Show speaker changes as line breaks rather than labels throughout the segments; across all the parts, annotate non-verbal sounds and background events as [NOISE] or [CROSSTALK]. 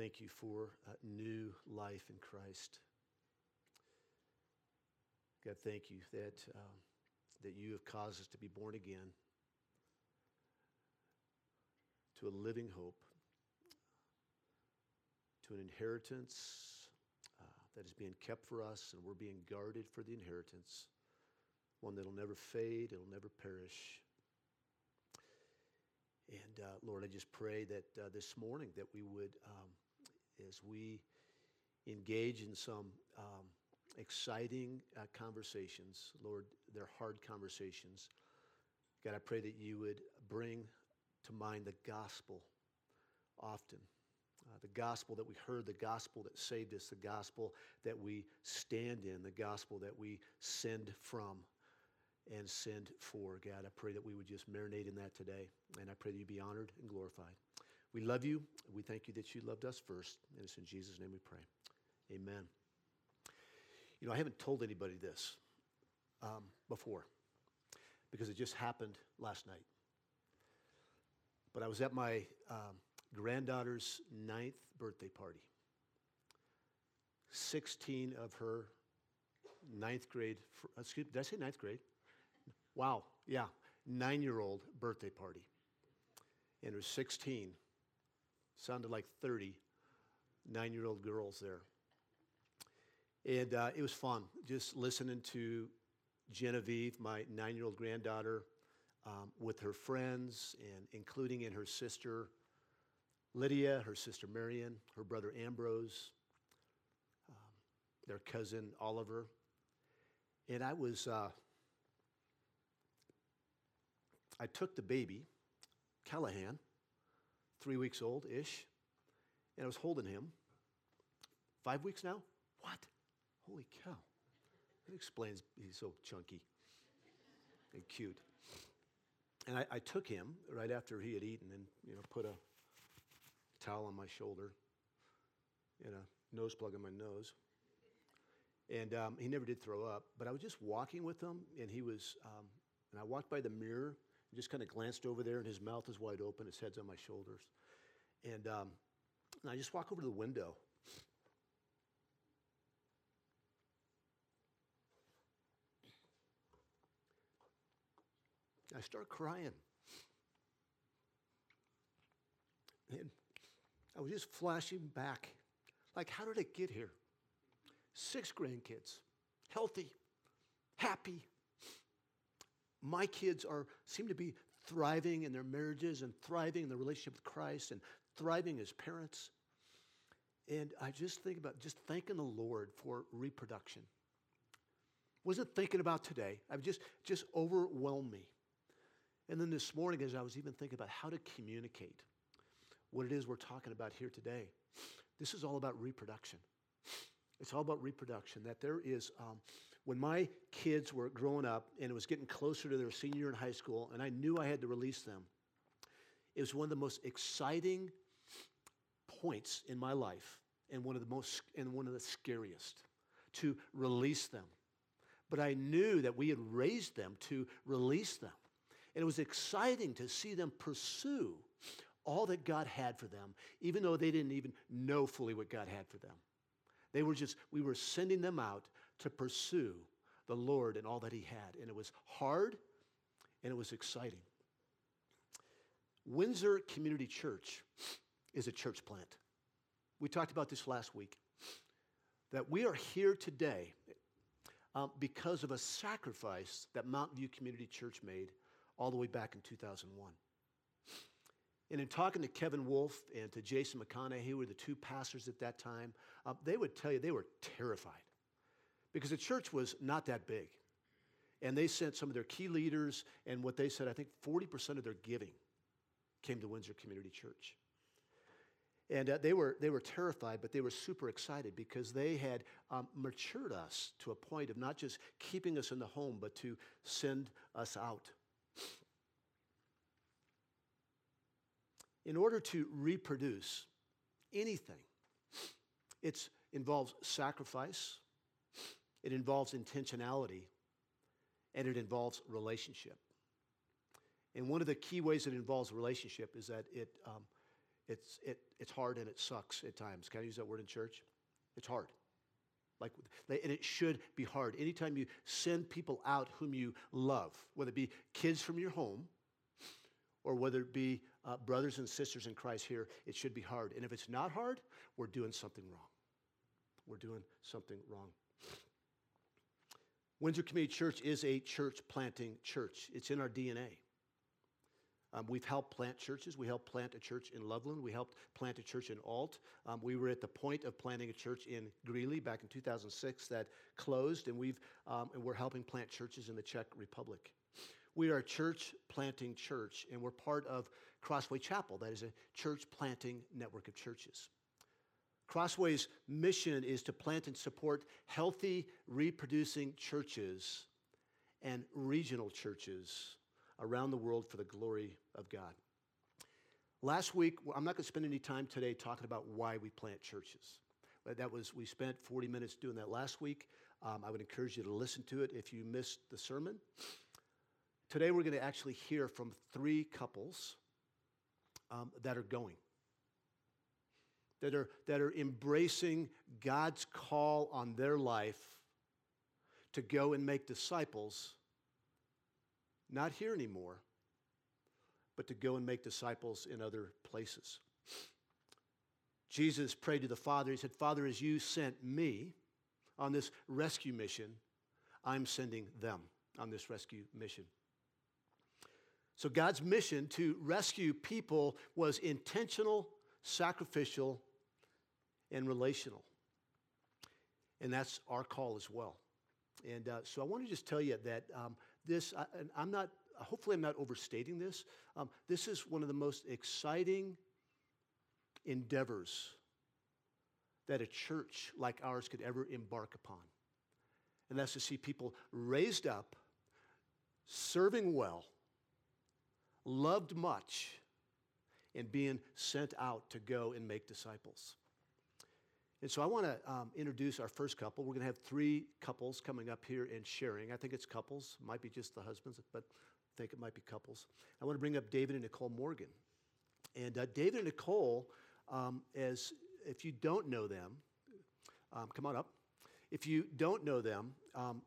Thank you for uh, new life in Christ. God, thank you that, um, that you have caused us to be born again to a living hope, to an inheritance uh, that is being kept for us, and we're being guarded for the inheritance, one that'll never fade, it'll never perish. And uh, Lord, I just pray that uh, this morning that we would, um, as we engage in some um, exciting uh, conversations, Lord, they're hard conversations. God, I pray that you would bring to mind the gospel often. Uh, the gospel that we heard, the gospel that saved us, the gospel that we stand in, the gospel that we send from and send for. God, I pray that we would just marinate in that today. And I pray that you be honored and glorified. We love you. We thank you that you loved us first. And it's in Jesus' name we pray. Amen. You know, I haven't told anybody this um, before because it just happened last night. But I was at my um, granddaughter's ninth birthday party. 16 of her ninth grade, excuse, did I say ninth grade? Wow, yeah, nine year old birthday party. And there's 16, sounded like 30 nine year old girls there. And uh, it was fun just listening to Genevieve, my nine year old granddaughter, um, with her friends, and including in her sister Lydia, her sister Marion, her brother Ambrose, um, their cousin Oliver. And I was, uh, I took the baby, Callahan, three weeks old ish, and I was holding him. Five weeks now? What? Holy cow. That explains he's so chunky and cute. And I, I, took him right after he had eaten and, you know, put a towel on my shoulder and a nose plug on my nose. And um, he never did throw up, but I was just walking with him, and he was, um, and I walked by the mirror and just kind of glanced over there, and his mouth is wide open, his head's on my shoulders. And, um, and I just walk over to the window. I start crying. And I was just flashing back. Like, how did it get here? Six grandkids, healthy, happy. My kids are seem to be thriving in their marriages and thriving in the relationship with Christ and thriving as parents. And I just think about just thanking the Lord for reproduction. Wasn't thinking about today. I just just overwhelmed me. And then this morning, as I was even thinking about how to communicate what it is we're talking about here today. This is all about reproduction. It's all about reproduction. That there is, um, when my kids were growing up and it was getting closer to their senior year in high school, and I knew I had to release them, it was one of the most exciting points in my life and one of the most and one of the scariest to release them. But I knew that we had raised them to release them. And it was exciting to see them pursue all that God had for them, even though they didn't even know fully what God had for them. They were just, we were sending them out to pursue the Lord and all that He had. And it was hard and it was exciting. Windsor Community Church is a church plant. We talked about this last week. That we are here today um, because of a sacrifice that Mountain View Community Church made all the way back in 2001. And in talking to Kevin Wolf and to Jason McConaughey, who were the two pastors at that time, uh, they would tell you they were terrified because the church was not that big. And they sent some of their key leaders, and what they said, I think 40% of their giving came to Windsor Community Church. And uh, they, were, they were terrified, but they were super excited because they had um, matured us to a point of not just keeping us in the home, but to send us out. in order to reproduce anything, it involves sacrifice, it involves intentionality, and it involves relationship. And one of the key ways it involves relationship is that it, um, it's, it, it's hard and it sucks at times. Can I use that word in church? It's hard. Like, and it should be hard. Anytime you send people out whom you love, whether it be kids from your home or whether it be uh, brothers and sisters in Christ here, it should be hard. And if it's not hard, we're doing something wrong. We're doing something wrong. Windsor Community Church is a church planting church, it's in our DNA. Um, we've helped plant churches. We helped plant a church in Loveland. We helped plant a church in Ault. Um, we were at the point of planting a church in Greeley back in 2006 that closed, and, we've, um, and we're helping plant churches in the Czech Republic. We are a church planting church, and we're part of Crossway Chapel. That is a church planting network of churches. Crossway's mission is to plant and support healthy, reproducing churches and regional churches around the world for the glory of God. Last week, I'm not going to spend any time today talking about why we plant churches. That was, we spent 40 minutes doing that last week. Um, I would encourage you to listen to it if you missed the sermon. Today, we're going to actually hear from three couples um, that are going, that are, that are embracing God's call on their life to go and make disciples not here anymore, but to go and make disciples in other places. Jesus prayed to the Father. He said, Father, as you sent me on this rescue mission, I'm sending them on this rescue mission. So, God's mission to rescue people was intentional, sacrificial, and relational. And that's our call as well. And uh, so, I want to just tell you that um, this, and I'm not, hopefully, I'm not overstating this. Um, this is one of the most exciting endeavors that a church like ours could ever embark upon. And that's to see people raised up, serving well, loved much, and being sent out to go and make disciples. And so I want to um, introduce our first couple. We're going to have three couples coming up here and sharing. I think it's couples, might be just the husbands, but I think it might be couples. I want to bring up David and Nicole Morgan. And uh, David and Nicole, um, as if you don't know them, um, come on up. If you don't know them, um,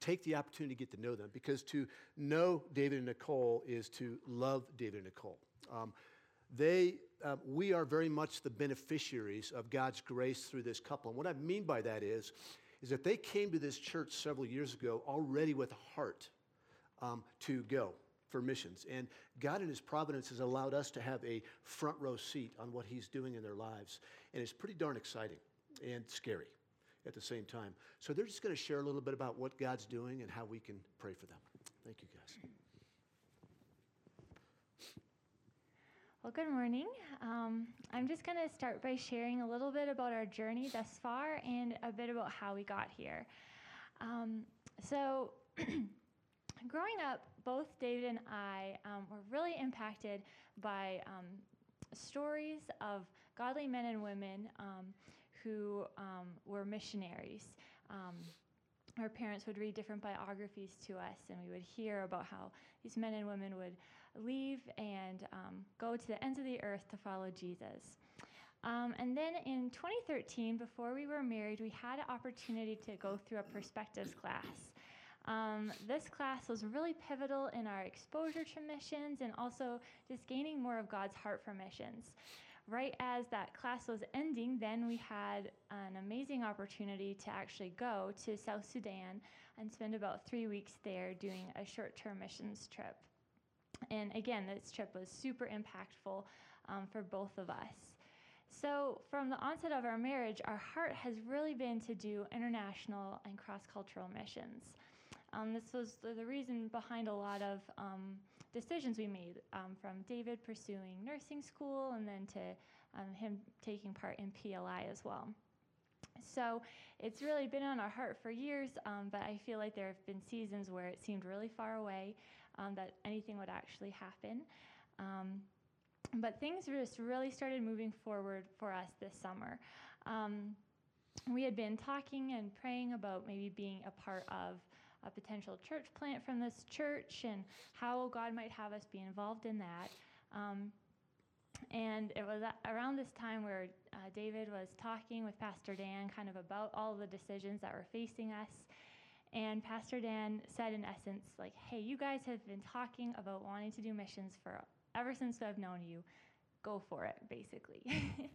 take the opportunity to get to know them because to know David and Nicole is to love David and Nicole. Um, they, uh, we are very much the beneficiaries of God's grace through this couple. And what I mean by that is, is that they came to this church several years ago already with a heart um, to go for missions. And God in His providence has allowed us to have a front row seat on what He's doing in their lives. And it's pretty darn exciting and scary at the same time. So they're just going to share a little bit about what God's doing and how we can pray for them. Thank you, guys.
Well, good morning. Um, I'm just going to start by sharing a little bit about our journey thus far and a bit about how we got here. Um, so, [CLEARS THROAT] growing up, both David and I um, were really impacted by um, stories of godly men and women um, who um, were missionaries our parents would read different biographies to us, and we would hear about how these men and women would leave and um, go to the ends of the earth to follow Jesus. Um, and then in 2013, before we were married, we had an opportunity to go through a perspectives class. Um, this class was really pivotal in our exposure to missions and also just gaining more of God's heart for missions. Right as that class was ending, then we had an amazing opportunity to actually go to South Sudan and spend about three weeks there doing a short term missions trip. And again, this trip was super impactful um, for both of us. So, from the onset of our marriage, our heart has really been to do international and cross cultural missions. Um, this was the, reason behind a lot of um, decisions we made, um, from David pursuing nursing school and then to um, him taking part in PLI as well. So it's really been on our heart for years, um, but I feel like there have been seasons where it seemed really far away um, that anything would actually happen. Um, but things just really started moving forward for us this summer. Um, we had been talking and praying about maybe being a part of a potential church plant from this church and how God might have us be involved in that. Um, And it was around this time where uh, David was talking with Pastor Dan kind of about all the decisions that were facing us. And Pastor Dan said, in essence, like, hey, you guys have been talking about wanting to do missions for ever since I've known you. Go for it, basically. [LAUGHS]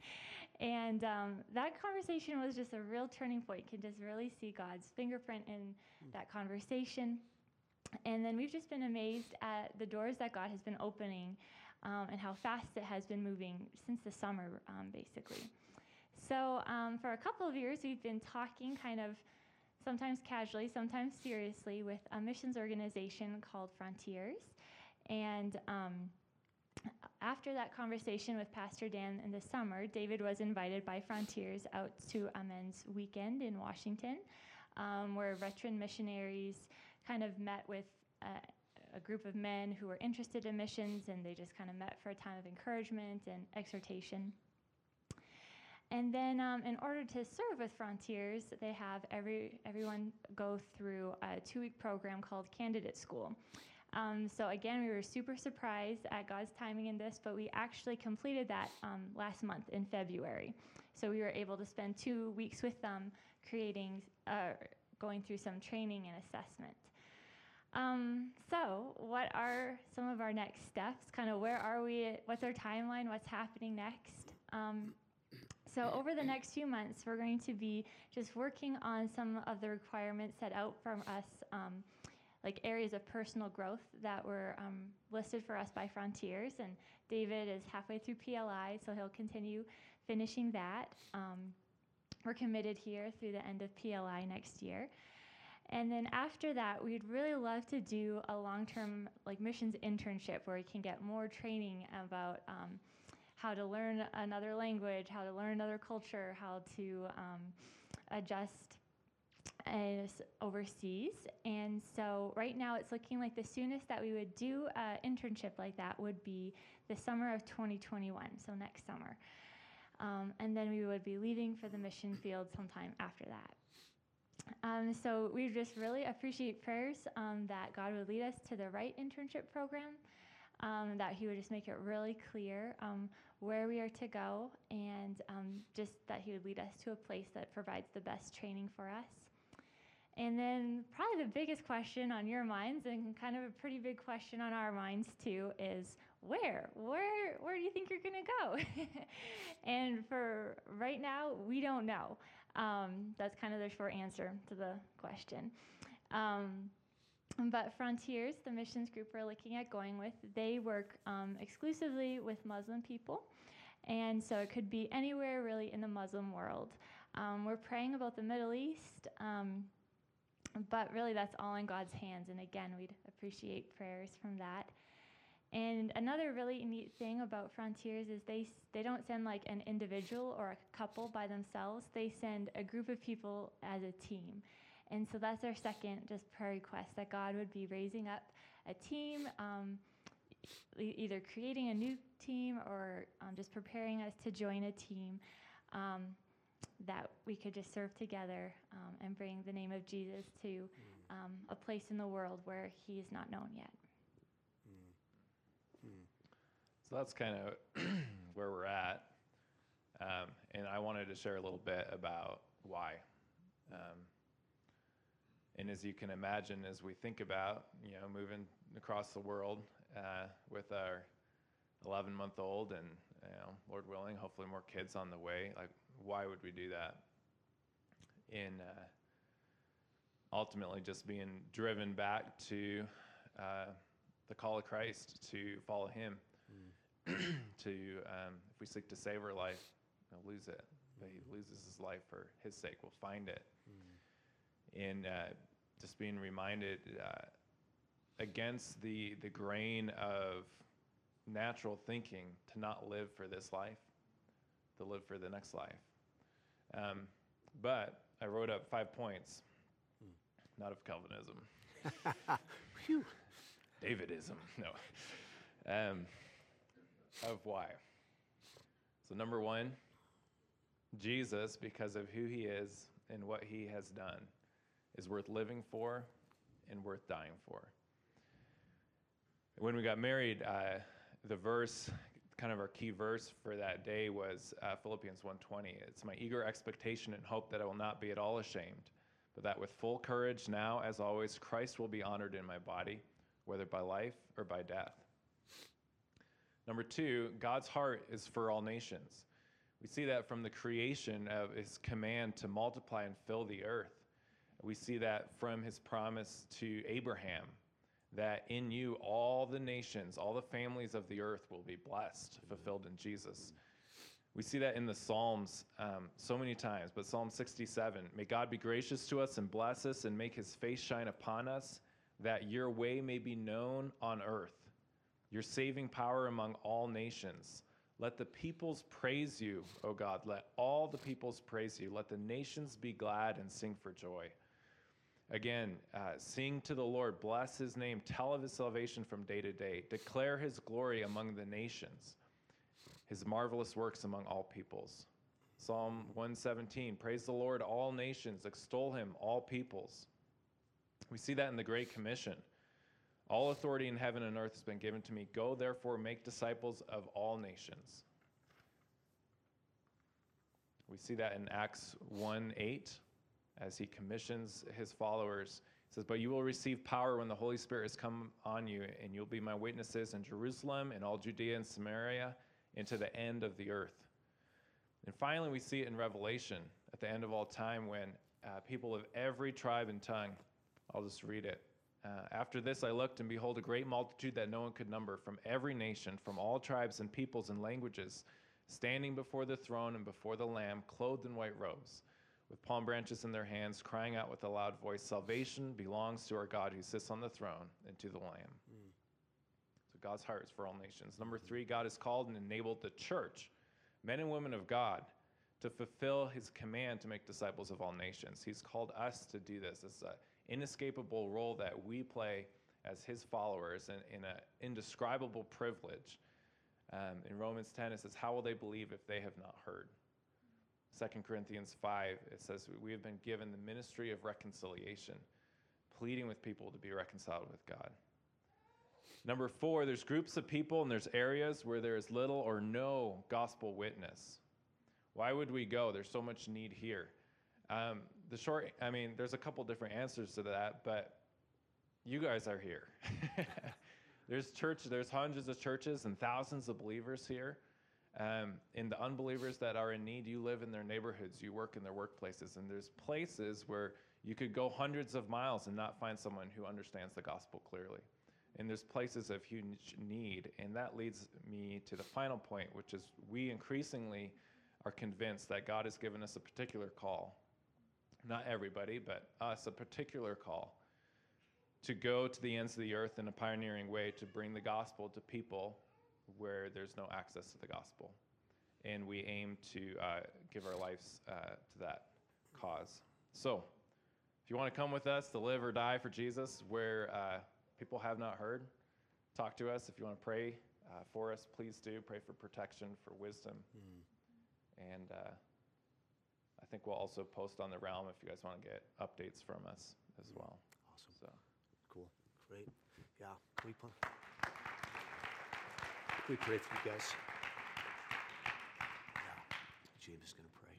and um, that conversation was just a real turning point. You can just really see God's fingerprint in that conversation. And then we've just been amazed at the doors that God has been opening um, and how fast it has been moving since the summer, um, basically. So, um, for a couple of years, we've been talking kind of sometimes casually, sometimes seriously, with a missions organization called Frontiers. And um, after that conversation with Pastor Dan in the summer, David was invited by Frontiers out to a men's weekend in Washington, um, where veteran missionaries kind of met with uh, a group of men who were interested in missions, and they just kind of met for a time of encouragement and exhortation. And then, um, in order to serve with Frontiers, they have every everyone go through a two-week program called Candidate School. Um, so again, we were super surprised at God's timing in this, but we actually completed that um, last month in February. So we were able to spend two weeks with them, creating, uh, going through some training and assessment. Um, so, what are some of our next steps? Kind of where are we? What's our timeline? What's happening next? Um, so, over the next few months, we're going to be just working on some of the requirements set out from us, um, like areas of personal growth that were um, listed for us by Frontiers. And David is halfway through PLI, so he'll continue finishing that. Um, we're committed here through the end of PLI next year. And then after that, we'd really love to do a long-term like missions internship where we can get more training about um, how to learn another language, how to learn another culture, how to um, adjust as overseas. And so right now, it's looking like the soonest that we would do an internship like that would be the summer of 2021, so next summer. Um, and then we would be leaving for the mission field sometime after that. Um, so we just really appreciate prayers um, that God would lead us to the right internship program, um, that He would just make it really clear um, where we are to go, and um, just that He would lead us to a place that provides the best training for us. And then, probably the biggest question on your minds, and kind of a pretty big question on our minds too, is where? Where? Where do you think you're going to go? [LAUGHS] and for right now, we don't know. Um, that's kind of the short answer to the question. Um, but Frontiers, the missions group we're looking at going with, they work um, exclusively with Muslim people. And so it could be anywhere really in the Muslim world. Um, we're praying about the Middle East, um, but really that's all in God's hands. And again, we'd appreciate prayers from that. And another really neat thing about Frontiers is they they don't send like an individual or a couple by themselves. They send a group of people as a team. And so that's our second just prayer request that God would be raising up a team, um, e- either creating a new team or um, just preparing us to join a team um, that we could just serve together um, and bring the name of Jesus to um, a place in the world where he is not known yet.
So that's kind of [CLEARS THROAT] where we're at. Um, and I wanted to share a little bit about why. Um, and as you can imagine, as we think about, you know, moving across the world uh, with our 11 month old and, you know, Lord willing, hopefully more kids on the way, like, why would we do that? In uh, ultimately just being driven back to uh, the call of Christ to follow Him [CLEARS THROAT] to um, if we seek to save our life, we'll lose it. But he loses his life for his sake. We'll find it. And uh, just being reminded uh, against the the grain of natural thinking to not live for this life, to live for the next life. Um, but I wrote up five points, not of Calvinism. [LAUGHS]
Phew.
Davidism. [LAUGHS] No. Um, of why. So, number one, Jesus, because of who he is and what he has done, is worth living for and worth dying for. When we got married, uh, the verse kind of our key verse for that day was uh, Philippians 1:20. It's my eager expectation and hope that I will not be at all ashamed, but that with full courage now, as always, Christ will be honored in my body, whether by life or by death. Number two, God's heart is for all nations. We see that from the creation of his command to multiply and fill the earth. We see that from his promise to Abraham that in you all the nations, all the families of the earth will be blessed, fulfilled in Jesus. We see that in the Psalms um, so many times, but Psalm 67 May God be gracious to us and bless us and make his face shine upon us, that your way may be known on earth, your saving power among all nations. Let the peoples praise you, O God. Let all the peoples praise you. Let the nations be glad and sing for joy. Again, uh, sing to the Lord, bless his name, tell of his salvation from day to day, declare his glory among the nations, his marvelous works among all peoples. Psalm 117 Praise the Lord, all nations, extol him, all peoples. We see that in the Great Commission. All authority in heaven and earth has been given to me. Go therefore, make disciples of all nations. We see that in Acts 1 8 as he commissions his followers. He says, But you will receive power when the Holy Spirit has come on you, and you'll be my witnesses in Jerusalem and all Judea and Samaria and to the end of the earth. And finally, we see it in Revelation at the end of all time when uh, people of every tribe and tongue, I'll just read it. Uh, After this, I looked, and behold, a great multitude that no one could number from every nation, from all tribes and peoples and languages, standing before the throne and before the Lamb, clothed in white robes with palm branches in their hands, crying out with a loud voice, Salvation belongs to our God who sits on the throne and to the Lamb. Mm. So God's heart is for all nations. Number three, God has called and enabled the church, men and women of God, to fulfill his command to make disciples of all nations. He's called us to do this. It's an inescapable role that we play as his followers and in an indescribable privilege. Um, in Romans 10, it says, How will they believe if they have not heard? 2 Corinthians 5, it says, We have been given the ministry of reconciliation, pleading with people to be reconciled with God. Number four, there's groups of people and there's areas where there is little or no gospel witness. Why would we go? There's so much need here. Um, the short, I mean, there's a couple different answers to that, but you guys are here. [LAUGHS] there's church, there's hundreds of churches and thousands of believers here. Um, and the unbelievers that are in need, you live in their neighborhoods, you work in their workplaces, and there's places where you could go hundreds of miles and not find someone who understands the gospel clearly. And there's places of huge need. And that leads me to the final point, which is we increasingly are convinced that God has given us a particular call. Not everybody, but us, a particular call to go to the ends of the earth in a pioneering way to bring the gospel to people where there's no access to the gospel. And we aim to uh, give our lives uh, to that cause. So, if you want to come with us to live or die for Jesus, where uh, people have not heard, talk to us. If you want to pray uh, for us, please do. Pray for protection, for wisdom. Mm. And uh, I think we'll also post on the realm if you guys want to get updates from us as well.
Awesome. So. Cool. Great. Yeah. We put we pray for you guys? Yeah. James is going to pray.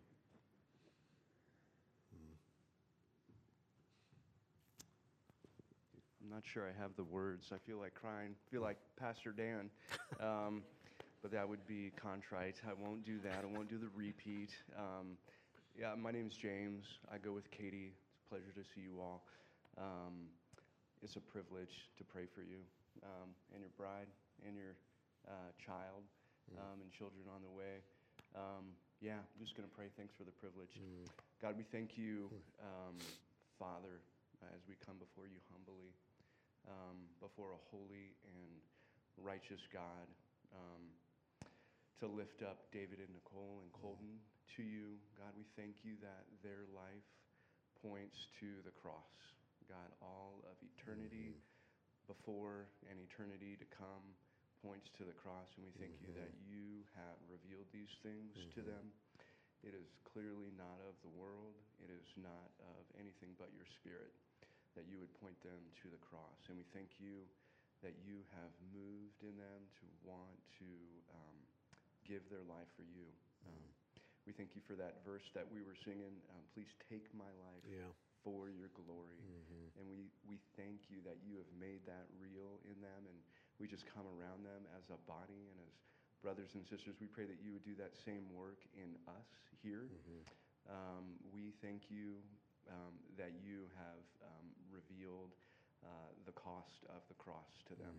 I'm not sure I have the words. I feel like crying. I feel like Pastor Dan. [LAUGHS] Um, but that would be contrite. I won't do that. I won't do the repeat. Um, yeah, my name is James. I go with Katie. It's a pleasure to see you all. Um, it's a privilege to pray for you um, and your bride and your uh, child mm. um, and children on the way. Um, yeah, I'm just going to pray. Thanks for the privilege. Mm. God, we thank you, mm. um, Father, as we come before you humbly, um, before a holy and righteous God, um, to lift up David and Nicole and Colton to you. God, we thank you that their life points to the cross. God, all of eternity mm-hmm. before and eternity to come points to the cross, and we thank mm-hmm. you that you have revealed these things mm-hmm. to them. It is clearly not of the world, it is not of anything but your spirit that you would point them to the cross. And we thank you that you have moved in them to want to um, give their life for you. Um, we thank you for that verse that we were singing. Um, Please take my life
Yeah.
for your glory.
Mm-hmm.
And we, we thank you that you have made that real in them. And we just come around them as a body and as brothers and sisters. We pray that you would do that same work in us here.
Mm-hmm.
Um, we thank you um, that you have um, revealed uh, the cost of the cross to them.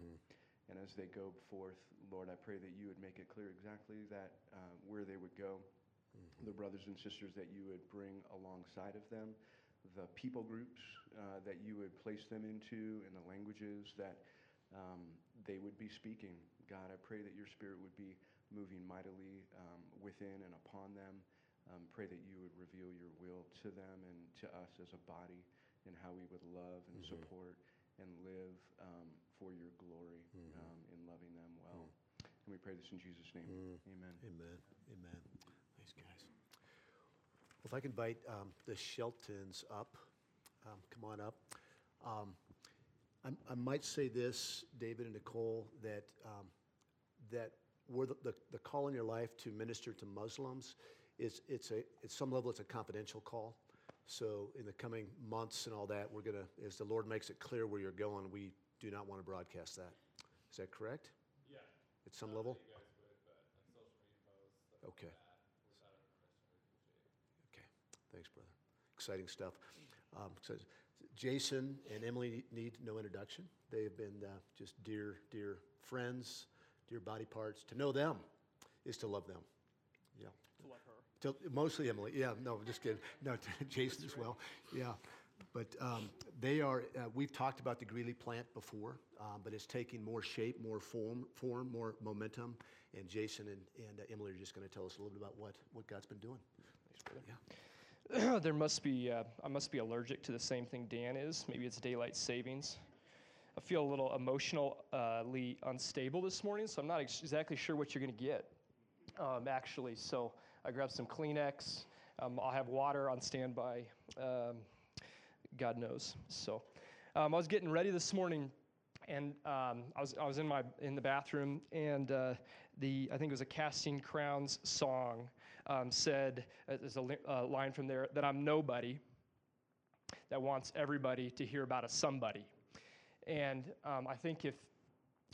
And as they go forth, Lord, I pray that you would make it clear exactly that uh, where they would go, the brothers and sisters that you would bring alongside of them, the people groups uh, that you would place them into, and the languages that um, they would be speaking. God, I pray that your spirit would be moving mightily um, within and upon them. Um, pray that you would reveal your will to them and to us as a body and how we would love and support and live um, for your glory um, in loving them well. And we pray this in Jesus' name. Amen.
Amen. Amen. Thanks, guys. Well, if I can invite um, the Sheltons up, um, come on up. I'm- I might say this, David and Nicole, that, um, that the, the, the call in your life to minister to Muslims is, it's a, at some level, it's a confidential call. So in the coming months and all that, we're gonna, as the Lord makes it clear where you're going, we do not want to broadcast that. Is that correct?
Yeah.
At some level?
You guys would, but on social media posts, stuff
Okay.
that, without our permission, we appreciate it.
Okay, thanks, brother. Exciting stuff. Um, so Jason and Emily need no introduction. They have been uh, just dear, dear friends, dear body parts. To know them is to love them. Yeah.
to love her.
To, mostly Emily. Yeah, no, just kidding. No, [LAUGHS] Jason as well. Yeah. But um, they are, uh, we've talked about the Greeley plant before, um, but it's taking more shape, more form, form more momentum. And Jason and, and uh, Emily are just going to tell us a little bit about what, what God's been doing. Thanks, brother. Yeah. [CLEARS THROAT]
there must be, uh, I must be allergic to the same thing Dan is. Maybe it's daylight savings. I feel a little emotionally unstable this morning, so I'm not ex- exactly sure what you're going to get, um, actually. So I grabbed some Kleenex. Um, I'll have water on standby. Um, God knows. So um, I was getting ready this morning, and um, I was I was in my in the bathroom, and uh, the I think it was a Casting Crowns song um, said uh, there's a uh, line from there that I'm nobody that wants everybody to hear about a somebody, and um, I think if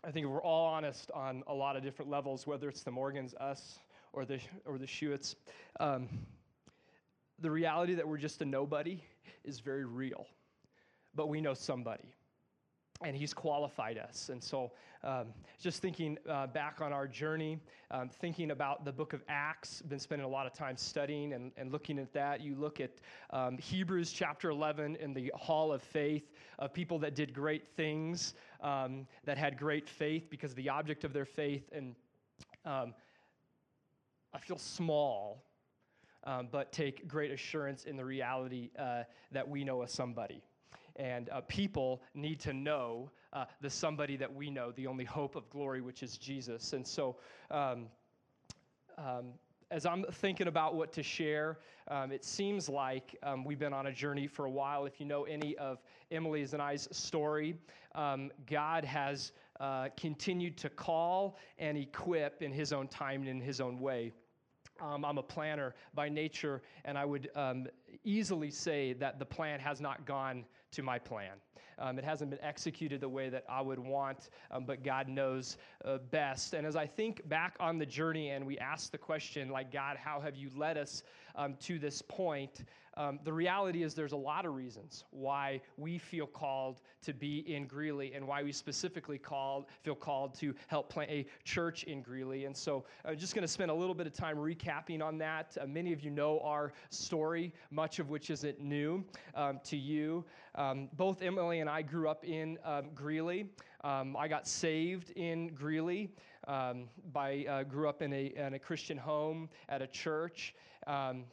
I think if we're all honest on a lot of different levels, whether it's the Morgans, us, or the or the Shewitts, um, the reality that we're just a nobody is very real. But we know somebody, and He's qualified us. And so, um, just thinking uh, back on our journey, um, thinking about the book of Acts, been spending a lot of time studying and, and looking at that. You look at um, Hebrews chapter 11 in the hall of faith of people that did great things, um, that had great faith because the object of their faith. And um, I feel small um, but take great assurance in the reality uh, that we know a somebody. And uh, people need to know uh, the somebody that we know, the only hope of glory, which is Jesus. And so, um, um, as I'm thinking about what to share, um, it seems like um, we've been on a journey for a while. If you know any of Emily's and I's story, um, God has uh, continued to call and equip in His own time and in His own way. Um, I'm a planner by nature, and I would um, easily say that the plan has not gone to my plan. Um, it hasn't been executed the way that I would want, um, but God knows uh, best. And as I think back on the journey and we ask the question, like, God, how have you led us um, to this point? Um, the reality is there's a lot of reasons why we feel called to be in Greeley and why we specifically called, feel called to help plant a church in Greeley. And so I'm just going to spend a little bit of time recapping on that. Uh, many of you know our story, much of which isn't new um, to you. Um, both Emily and I grew up in um, Greeley. Um, I got saved in Greeley. Um, by uh, grew up in a, in a Christian home at a church. Um,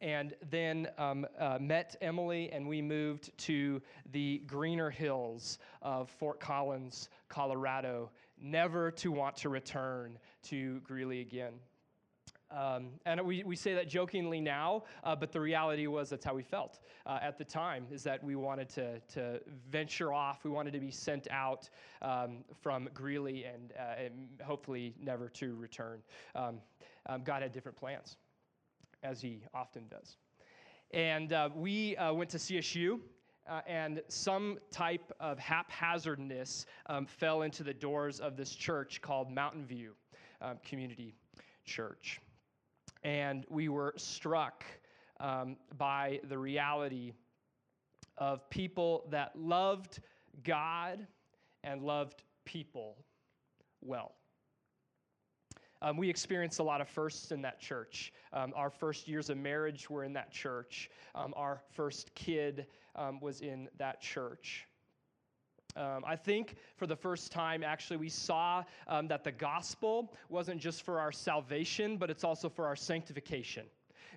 and then um, uh, met Emily, and we moved to the greener hills of Fort Collins, Colorado, never to want to return to Greeley again. Um, and we, we say that jokingly now, uh, but the reality was that's how we felt uh, at the time, is that we wanted to, to venture off. We wanted to be sent out um, from Greeley and, uh, and, hopefully never to return. Um, um God had different plans, as he often does. And uh, we uh, went to CSU. Uh, and some type of haphazardness um, fell into the doors of this church called Mountain View um, Community Church and we were struck um, by the reality of people that loved God and loved people well. Um, we experienced a lot of firsts in that church. Um, our first years of marriage were in that church. Um, our first kid um, was in that church. Um, I think for the first time, actually, we saw um, that the gospel wasn't just for our salvation, but it's also for our sanctification.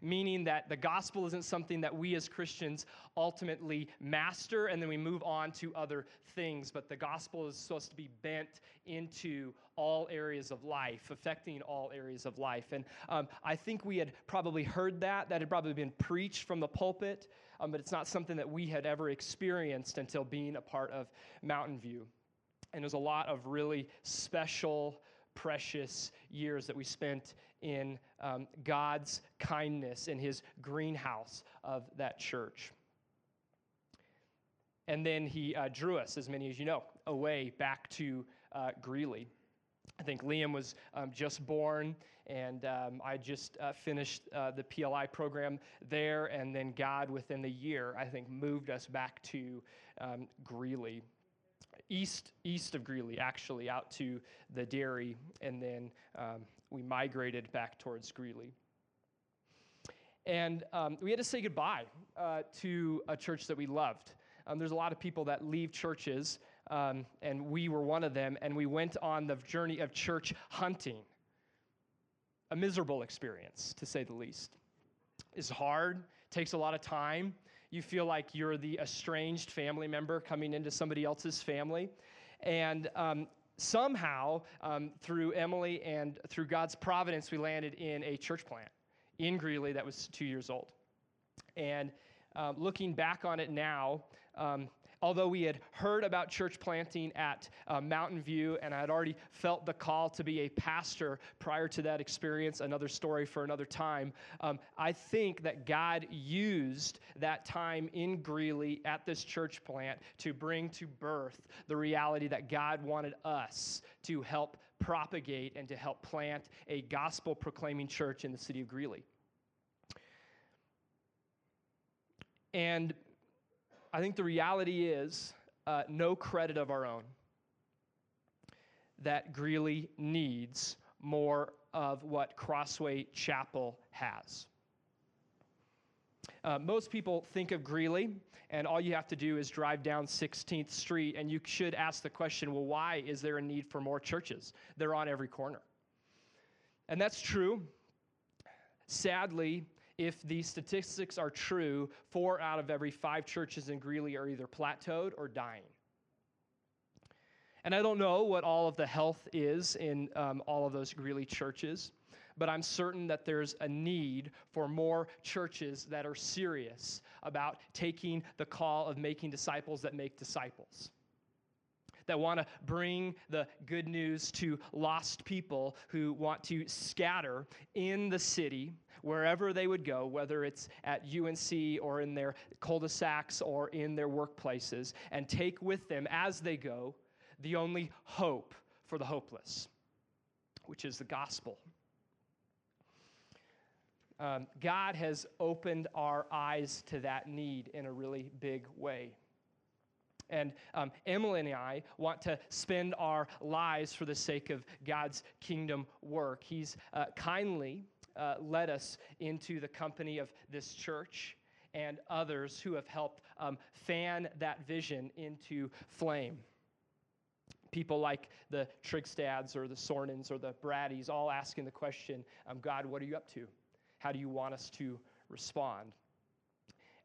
Meaning that the gospel isn't something that we as Christians ultimately master and then we move on to other things, but the gospel is supposed to be bent into all areas of life, affecting all areas of life. And um, I think we had probably heard that, that had probably been preached from the pulpit um, but it's not something that we had ever experienced until being a part of Mountain View. And there's a lot of really special, precious years that we spent in um, God's kindness in his greenhouse of that church. And then he uh, drew us, as many as you know, away back to uh, Greeley. I think Liam was um, just born, and um, I just uh, finished uh, the PLI program there. And then God, within the year, I think, moved us back to um, Greeley, east east of Greeley, actually, out to the dairy, and then um, we migrated back towards Greeley. And um, we had to say goodbye uh, to a church that we loved. Um, there's a lot of people that leave churches um, and we were one of them, and we went on the journey of church hunting. A miserable experience, to say the least. It's hard, takes a lot of time. You feel like you're the estranged family member coming into somebody else's family. And um, somehow, um, through Emily and through God's providence, we landed in a church plant in Greeley that was two years old. And um, looking back on it now, um, although we had heard about church planting at uh, Mountain View and I had already felt the call to be a pastor prior to that experience, another story for another time, um, I think that God used that time in Greeley at this church plant to bring to birth the reality that God wanted us to help propagate and to help plant a gospel proclaiming church in the city of Greeley. And I think the reality is uh, no credit of our own that Greeley needs more of what Crossway Chapel has. Uh, most people think of Greeley, and all you have to do is drive down 16th Street, and you should ask the question well, why is there a need for more churches? They're on every corner. And that's true. Sadly, if the statistics are true, four out of every five churches in Greeley are either plateaued or dying. And I don't know what all of the health is in um, all of those Greeley churches, but I'm certain that there's a need for more churches that are serious about taking the call of making disciples that make disciples that want to bring the good news to lost people who want to scatter in the city wherever they would go, whether it's at UNC or in their cul de sacs or in their workplaces, and take with them as they go the only hope for the hopeless, which is the gospel. Um, God has opened our eyes to that need in a really big way. And um, Emily and I want to spend our lives for the sake of God's kingdom work. He's uh, kindly uh, led us into the company of this church and others who have helped um, fan that vision into flame. People like the Trigstads or the Sornins or the Braddies all asking the question um, God, what are you up to? How do you want us to respond?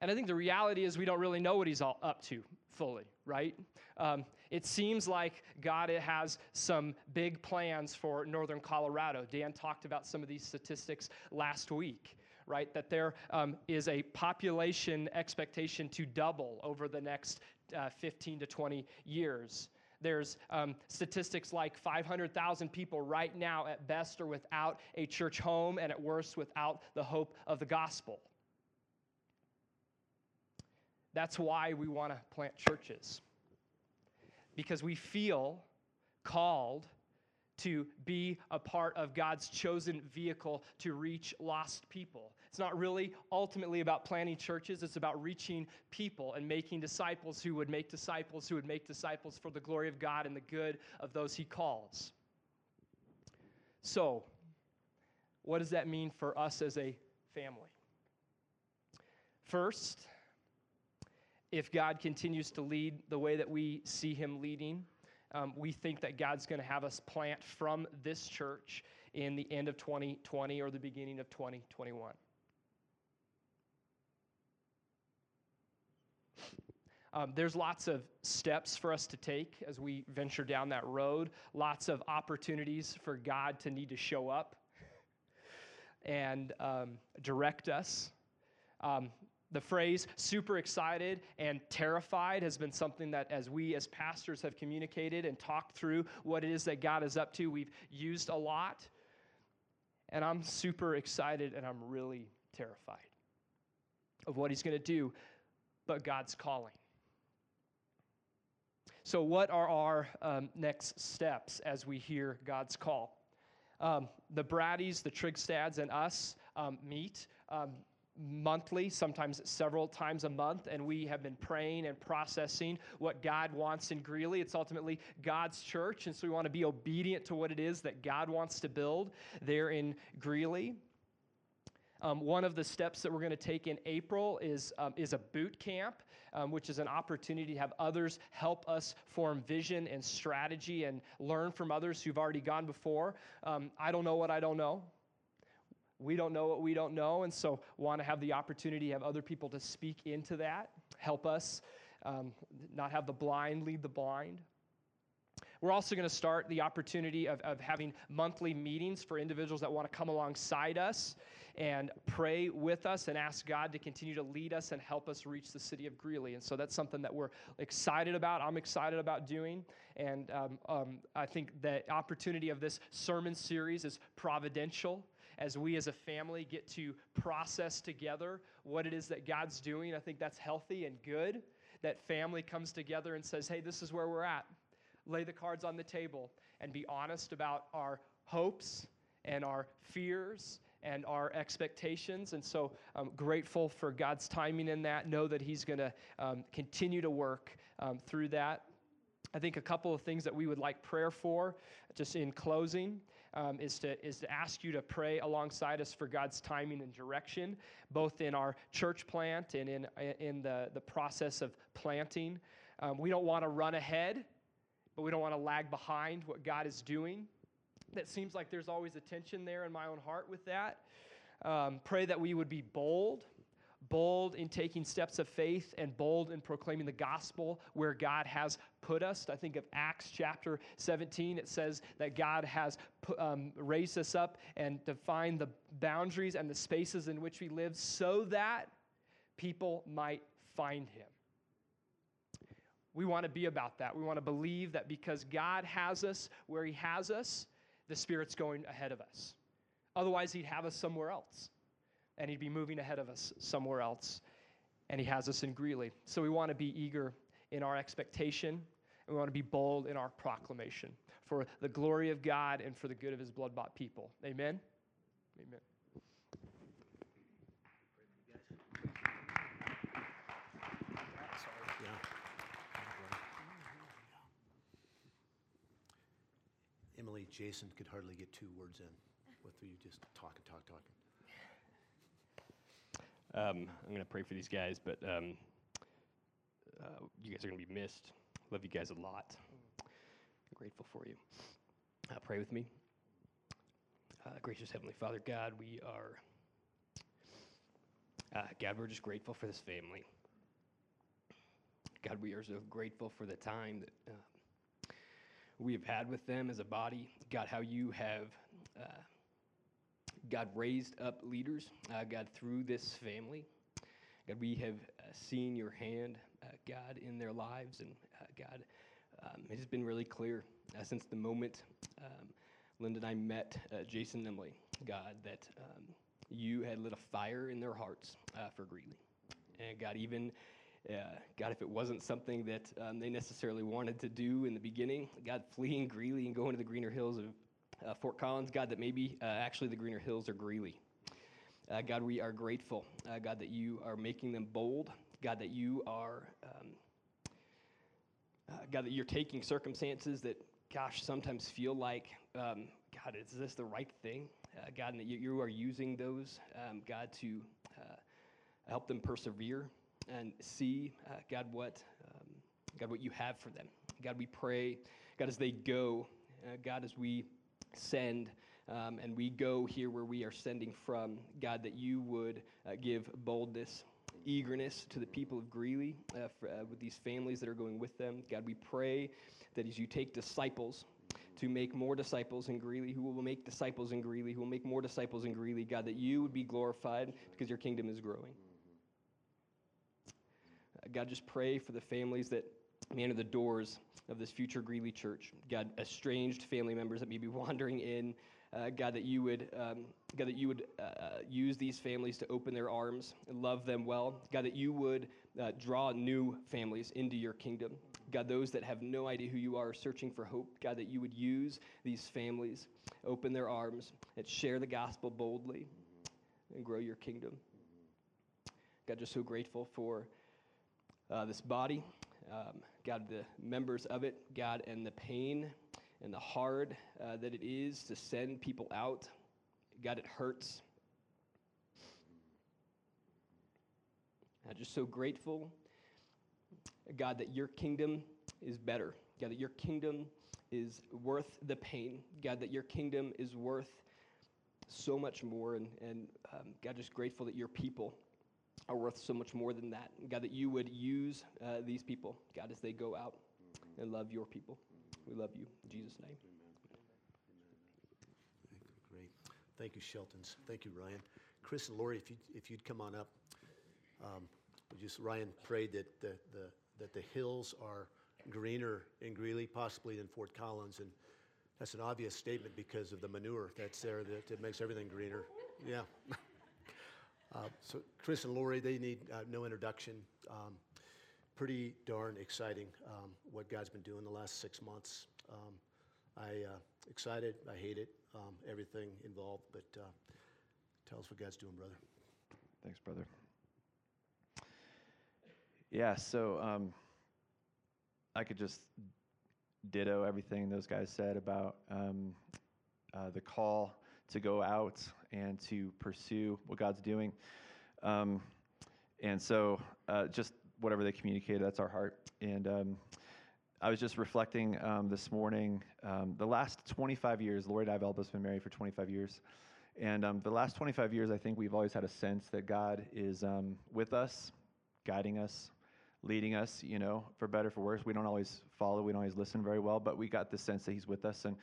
And I think the reality is we don't really know what he's all up to fully, right? Um, it seems like God has some big plans for northern Colorado. Dan talked about some of these statistics last week, right? That there um, is a population expectation to double over the next uh, 15 to 20 years. There's um, statistics like 500,000 people right now, at best, are without a church home, and at worst, without the hope of the gospel. That's why we want to plant churches. Because we feel called to be a part of God's chosen vehicle to reach lost people. It's not really ultimately about planting churches, it's about reaching people and making disciples who would make disciples who would make disciples for the glory of God and the good of those he calls. So, what does that mean for us as a family? First, if God continues to lead the way that we see him leading, um, we think that God's going to have us plant from this church in the end of 2020 or the beginning of 2021. Um, there's lots of steps for us to take as we venture down that road, lots of opportunities for God to need to show up and um, direct us. Um, the phrase super excited and terrified has been something that, as we as pastors have communicated and talked through what it is that God is up to, we've used a lot. And I'm super excited and I'm really terrified of what He's going to do, but God's calling. So, what are our um, next steps as we hear God's call? Um, the Braddies, the Trigstads, and us um, meet. Monthly, sometimes several times a month, and we have been praying and processing what God wants in Greeley. It's ultimately God's church, and so we want to be obedient to what it is that God wants to build there in Greeley. Um, one of the steps that we're going to take in April is, um, is a boot camp, um, which is an opportunity to have others help us form vision and strategy and learn from others who've already gone before. Um, I don't know what I don't know we don't know what we don't know, and so want to have the opportunity to have other people to speak into that, help us um, not have the blind lead the blind. We're also going to start the opportunity of, of having monthly meetings for individuals that want to come alongside us and pray with us and ask God to continue to lead us and help us reach the city of Greeley. And so that's something that we're excited about. I'm excited about doing. And um, um, I think the opportunity of this sermon series is providential as we as a family get to process together what it is that God's doing. I think that's healthy and good. That family comes together and says, hey, this is where we're at. Lay the cards on the table and be honest about our hopes and our fears and our expectations. And so I'm grateful for God's timing in that. Know that He's going to um, continue to work um, through that. I think a couple of things that we would like prayer for, just in closing um, is, to, is to ask you to pray alongside us for God's timing and direction, both in our church plant and in, in the, the process of planting. Um, we don't want to run ahead, but we don't want to lag behind what God is doing. That seems like there's always a tension there in my own heart with that. Um, pray that we would be bold bold in taking steps of faith and bold in proclaiming the gospel where God has put us. I think of Acts chapter 17. It says that God has um, raised us up and defined the boundaries and the spaces in which we live so that people might find him. We want to be about that. We want to believe that because God has us where he has us, the Spirit's going ahead of us. Otherwise, he'd have us somewhere else and he'd be moving ahead of us somewhere else. And he has us in Greeley. So we want to be eager in our expectation, and we want to be bold in our proclamation for the glory of God and for the good of his blood bought people. Amen? Amen.
Emily, Jason could hardly get two words in with you just talking, talk, talking.
Um, I'm going to pray for these guys, but um, uh, you guys are going to be missed. Love you guys a lot. I'm grateful for you. Uh, pray with me. Uh, gracious Heavenly Father God, we are Uh, God, we're just grateful for this family. God, we are so grateful for the time that uh, we have had with them as a body. God, how you have, uh, God, raised up leaders, uh, God, through this family. God, we have uh, seen your hand, uh, God, in their lives. And uh, God, um, it has been really clear uh, since the moment um, Linda and I met Jason Emily, God, that um, you had lit a fire in their hearts for Greeley. And God, even uh, God, if it wasn't something that um, they necessarily wanted to do in the beginning, God, fleeing Greeley and going to the greener hills of uh, Fort Collins, God, that maybe uh, actually the greener hills are Greeley. Uh, God, we are grateful, uh, God, that you are making them bold. God, that you are, um, uh, God, that you're taking circumstances that, gosh, sometimes feel like, um, God, is this the right thing? Uh, God, and that you, you are using those, um, God, to help them persevere and see, God, what, um, God, what you have for them. God, we pray, God, as they go, God, as we send um, and we go here where we are sending from, God, that you would uh, give boldness, eagerness to the people of Greeley uh, for, uh, with these families that are going with them. God, we pray that as you take disciples, to make more disciples in Greeley, who will make disciples in Greeley, who will make more disciples in Greeley, God, that you would be glorified because your kingdom is growing. Uh, God, just pray for the families that man the doors of this future Greeley church. God, estranged family members that may be [LAUGHS] wandering in. Uh, God, that you would, um, God, that you would uh, uh, use these families to open their arms and love them well. God, that you would uh, draw new families into your kingdom. God, those that have no idea who you are, searching for hope. God, that you would use these families, open their arms, and share the gospel boldly and grow your kingdom. God, just so grateful for uh, this body, um, God, the members of it, God, and the pain and the hard uh, that it is to send people out. God, it hurts. I'm just so grateful, God, that your kingdom is better. God, that your kingdom is worth the pain. God, that your kingdom is worth so much more. And, and um, God, just grateful that your people are worth so much more than that. God, that you would use uh, these people, God, as they go out and love your people. We love you. In Jesus' name.
Great. Thank you, Sheltons. Thank you, Ryan. Chris and Lori, if you'd, if you'd come on up. Um, just, Ryan prayed that the, the, that the hills are greener in Greeley, possibly than Fort Collins. And that's an obvious statement because of the manure that's there that, that makes everything greener. Yeah. [LAUGHS] uh, so Chris and Lori, they need uh, no introduction. Um, pretty darn exciting um, what God's been doing the last six months. Um, I uh, excited. I hate it. Um, everything involved. But uh, tell us what God's doing, brother.
Thanks, brother. Yeah, so um, I could just ditto everything those guys said about um, uh, the call to go out and to pursue what God's doing. Um, and so, uh, just whatever they communicated, that's our heart. And um, I was just reflecting um, this morning. Um, the last 25 years, Lori I have been married for 25 years. And um, the last 25 years, I think we've always had a sense that God is um, with us, guiding us, leading us, you know, for better, for worse. We don't always follow, we don't always listen very well, but we got the sense that He's with us and,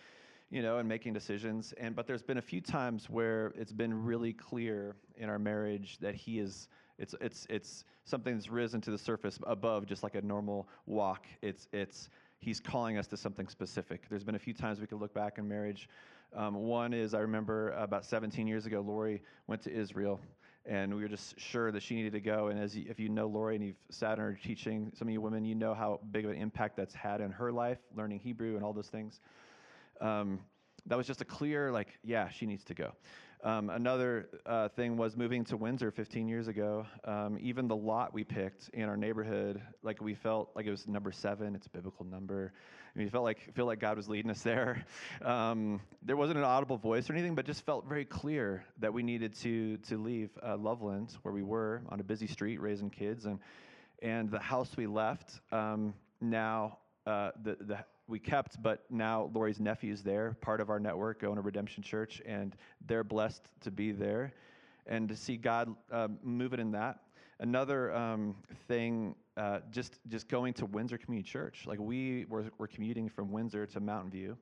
you know, and making decisions. And but there's been a few times where it's been really clear in our marriage that He is. It's it's it's something that's risen to the surface above just like a normal walk. It's it's He's calling us to something specific. There's been a few times we could look back in marriage. Um, one is I remember about 17 years ago, Lori went to Israel and we were just sure that she needed to go. And as you, if you know Lori and you've sat in her teaching, some of you women, you know how big of an impact that's had in her life, learning Hebrew and all those things. Um, that was just a clear, like, yeah, she needs to go. Um, another uh, thing was moving to Windsor 15 years ago. Um, even the lot we picked in our neighborhood, like we felt like it was number seven. It's a biblical number. Mean, we felt like feel like God was leading us there. [LAUGHS] Um, there wasn't an audible voice or anything, but just felt very clear that we needed to to leave uh, Loveland, where we were on a busy street raising kids, and and the house we left um, now uh, the the we kept, but now Lori's nephew is there, part of our network, going to Redemption Church, and they're blessed to be there. and to see God uh, moving in that. Another um, thing, uh, just just going to Windsor Community Church. Like we were, were commuting from Windsor to Mountain View,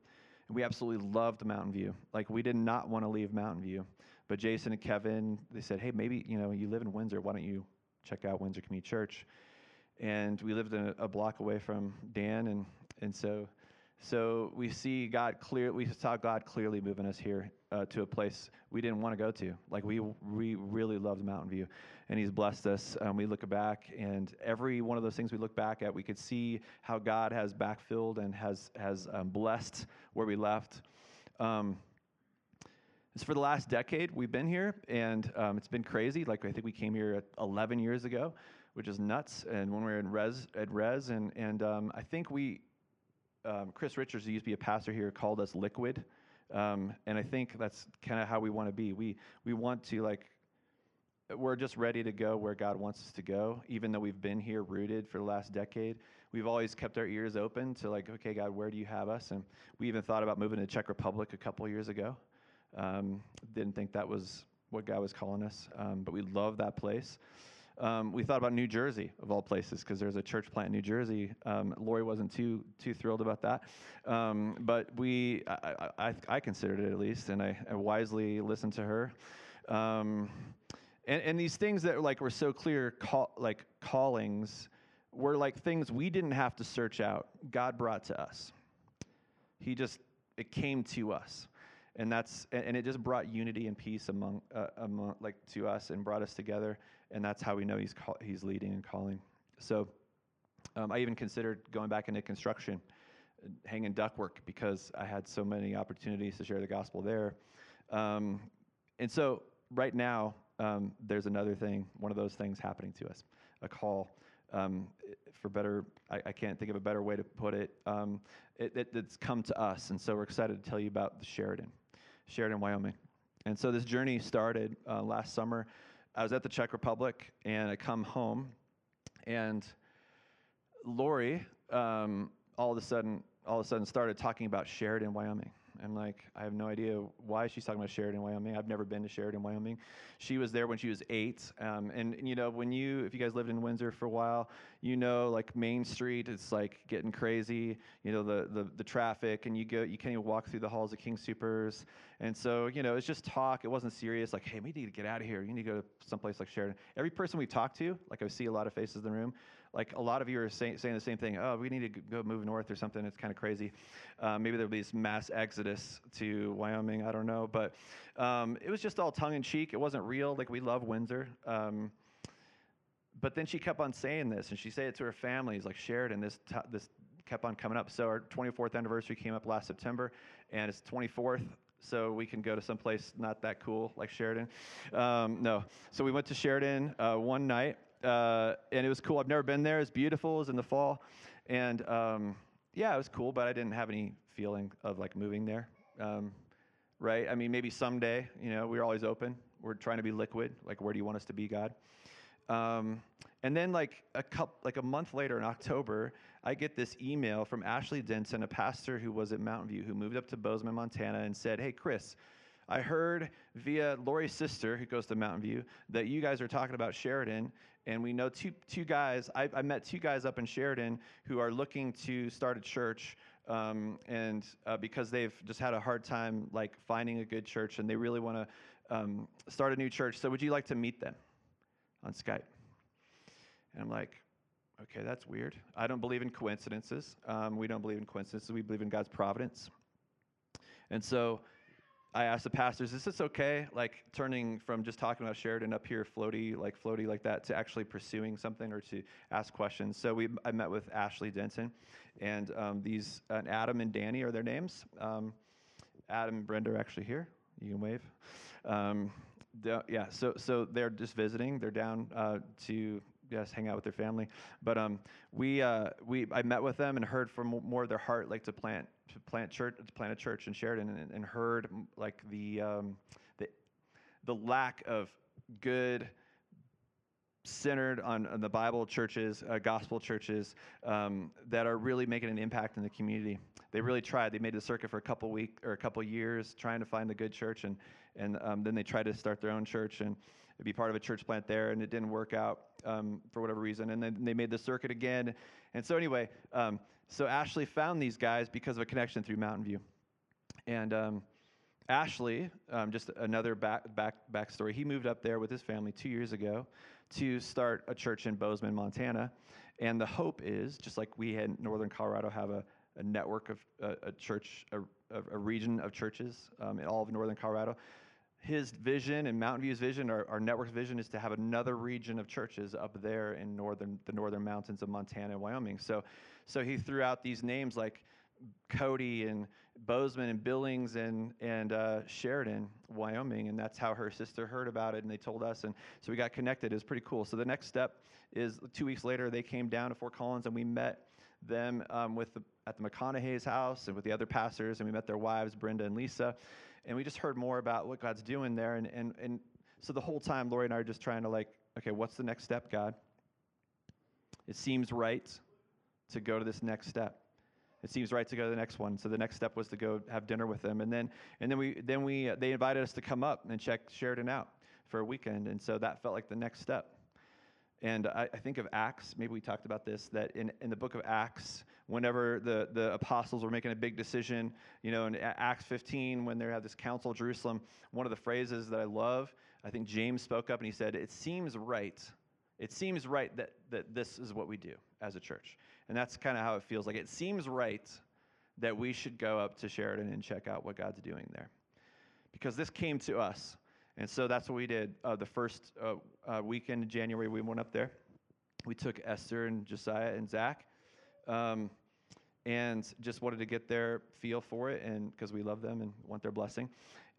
and we absolutely loved Mountain View. Like we did not want to leave Mountain View, but Jason and Kevin they said, hey, maybe you know you live in Windsor, why don't you check out Windsor Community Church? And we lived a, a block away from Dan, and and so so we see God clear. We saw God clearly moving us here uh, to a place we didn't want to go to. Like we we really loved Mountain View, and He's blessed us. Um, we look back, and every one of those things we look back at, we could see how God has backfilled and has has um, blessed where we left. Um, it's for the last decade we've been here, and um, it's been crazy. Like I think we came here 11 years ago, which is nuts. And when we were in res at res, and and um, I think we um, Chris Richards, who used to be a pastor here, called us liquid. Um, and I think that's kind of how we want to be. We, we want to, like, we're just ready to go where God wants us to go, even though we've been here rooted for the last decade. We've always kept our ears open to, like, okay, God, where do you have us? And we even thought about moving to the Czech Republic a couple years ago. Um, didn't think that was what God was calling us, um, but we love that place. Um, we thought about New Jersey, of all places, because there's a church plant in New Jersey. Um, Lori wasn't too too thrilled about that, um, but we, I, I, I, considered it at least, and I, I wisely listened to her. Um, and, and these things that like were so clear, call, like callings, were like things we didn't have to search out. God brought to us. He just it came to us and that's and it just brought unity and peace among uh, among like to us and brought us together and that's how we know he's call, he's leading and calling so um, i even considered going back into construction hanging ductwork because i had so many opportunities to share the gospel there um, and so right now um, there's another thing one of those things happening to us a call um, for better, I, I, can't think of a better way to put it. Um, it, it. It's come to us, and so we're excited to tell you about the Sheridan. Sheridan, Wyoming. And so this journey started uh, last summer. I was at the Czech Republic, and I come home, and Lori, um, all of a sudden, all of a sudden, started talking about Sheridan, Wyoming. I'm like, I have no idea why she's talking about Sheridan, Wyoming. I've never been to Sheridan, Wyoming. She was there when she was eight. Um, and, and, you know, when you, if you guys lived in Windsor for a while, you know, like Main Street, it's like getting crazy, you know, the, the, the traffic, and you go, you can't even walk through the halls of King Soopers. And so, you know, it's just talk. It wasn't serious. Like, hey, we need to get out of here. You need to go to someplace like Sheridan. Every person we talked to, like I see a lot of faces in the room, like a lot of you are say, saying the same thing. Oh, we need to go move north or something. It's kind of crazy. Uh, maybe there'll be this mass exodus to Wyoming. I don't know, but um, it was just all tongue in cheek. It wasn't real. Like we love Windsor. Um, but then she kept on saying this, and she said it to her families, like Sheridan. This t- this kept on coming up. So our 24th anniversary came up last September, and it's 24th so we can go to some place not that cool like Sheridan. Um, no. So we went to Sheridan uh, one night, uh, and it was cool. I've never been there. It's beautiful. Was in the fall, and um, yeah, it was cool. But I didn't have any feeling of like moving there. Um, right? I mean, maybe someday. You know, we're always open. We're trying to be liquid. Like, where do you want us to be, God? Um, and then like a couple, like a month later in October, I get this email from Ashley Denson, a pastor who was at Mountain View, who moved up to Bozeman, Montana, and said, "Hey, Chris." I heard via Lori's sister, who goes to Mountain View, that you guys are talking about Sheridan, and we know two, two guys. I, I met two guys up in Sheridan who are looking to start a church, um, and uh, because they've just had a hard time like finding a good church, and they really want to um, start a new church. So, would you like to meet them on Skype? And I'm like, okay, that's weird. I don't believe in coincidences. Um, we don't believe in coincidences. We believe in God's providence. And so I asked the pastors, is this okay? Like turning from just talking about Sheridan up here, floaty, like floaty like that, to actually pursuing something or to ask questions. So we, I met with Ashley Denton, and um, these, uh, Adam and Danny are their names. Um, Adam and Brenda are actually here. You can wave. Um, yeah, so so they're just visiting. They're down uh, to yes, hang out with their family. But um, we uh, we I met with them and heard from more of their heart, like to plant to plant church to plant a church in Sheridan, and, and heard like the um, the the lack of good centered on, on the Bible churches, uh, gospel churches um, that are really making an impact in the community. They really tried. They made the circuit for a couple week or a couple years trying to find a good church, and and um, then they tried to start their own church and be part of a church plant there, and it didn't work out um, for whatever reason. And then they made the circuit again. And so anyway, um, so Ashley found these guys because of a connection through Mountain View, and. Um, Ashley, um, just another back, back backstory. He moved up there with his family two years ago to start a church in Bozeman, Montana, and the hope is just like we in Northern Colorado have a, a network of a church, a, a, region of churches um, in all of Northern Colorado. His vision and Mountain View's vision, our, our network's vision, is to have another region of churches up there in northern the northern mountains of Montana and Wyoming. So, so he threw out these names like Cody and Bozeman and Billings and and uh, Sheridan, Wyoming, and that's how her sister heard about it, and they told us, and so we got connected. It was pretty cool. So the next step is two weeks later they came down to Fort Collins, and we met them um, with the, at the McConaughey's house and with the other pastors, and we met their wives, Brenda and Lisa, and we just heard more about what God's doing there, and and and so the whole time Lori and I are just trying to like, okay, what's the next step, God? It seems right to go to this next step it seems right to go to the next one. So the next step was to go have dinner with them, and then and then we then we uh, they invited us to come up and check Sheridan out for a weekend, and so that felt like the next step. And I, I, think of Acts, maybe we talked about this, that in, in the book of Acts, whenever the, the apostles were making a big decision, you know, in Acts 15, when they had this council of Jerusalem, one of the phrases that I love, I think James spoke up and he said, It seems right. It seems right that, that this is what we do as a church. And that's kind of how it feels like. It seems right that we should go up to Sheridan and check out what God's doing there. Because this came to us. And so that's what we did. Uh, the first uh, uh, weekend in January, we went up there. We took Esther and Josiah and Zach. Um, and just wanted to get their feel for it and because we love them and want their blessing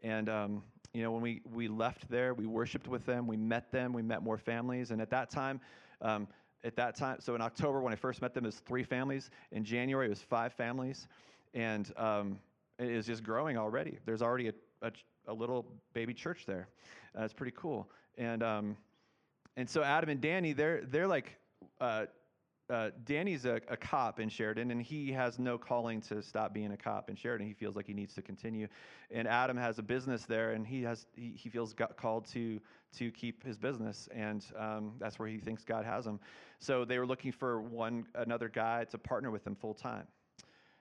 and um, you know when we, we left there we worshiped with them we met them we met more families and at that time um, at that time. So in October, when I first met them, it was three families. In January, it was five families. And um, it is just growing already. There's already a, a, a little baby church there. Uh, it's pretty cool. And, um, and so Adam and Danny, they're, they're like, uh, uh, Danny's a, a, cop in Sheridan, and he has no calling to stop being a cop in Sheridan. He feels like he needs to continue. And Adam has a business there, and he has he, he feels called to to keep his business, and um, that's where he thinks God has him. So they were looking for one another guy to partner with them full time.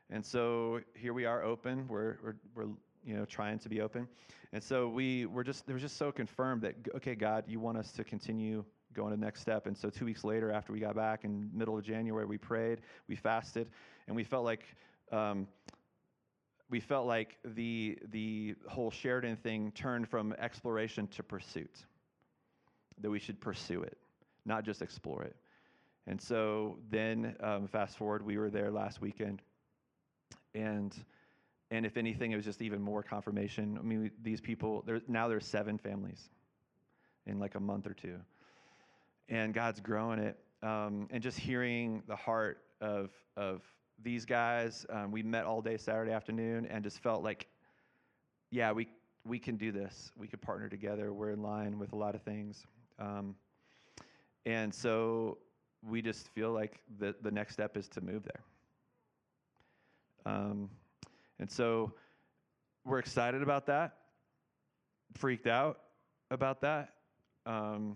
And so here we are, open. We're we're, we're you know trying to be open, and so we were just there was just so confirmed that okay, God, you want us to continue going to the next step. And so two weeks later, after we got back in middle of January, we prayed, we fasted, and we felt like um, we felt like the the whole Sheridan thing turned from exploration to pursuit. That we should pursue it, not just explore it. And so then, um, fast forward, we were there last weekend, and and if anything, it was just even more confirmation. I mean, these people, there, now there's seven families in like a month or two and God's growing it. Um, and just hearing the heart of of these guys, um, we met all day Saturday afternoon, and just felt like, yeah, we we can do this. We could partner together. We're in line with a lot of things, um, and so we just feel like the the next step is to move there. Um, and so we're excited about that. Freaked out about that. Um,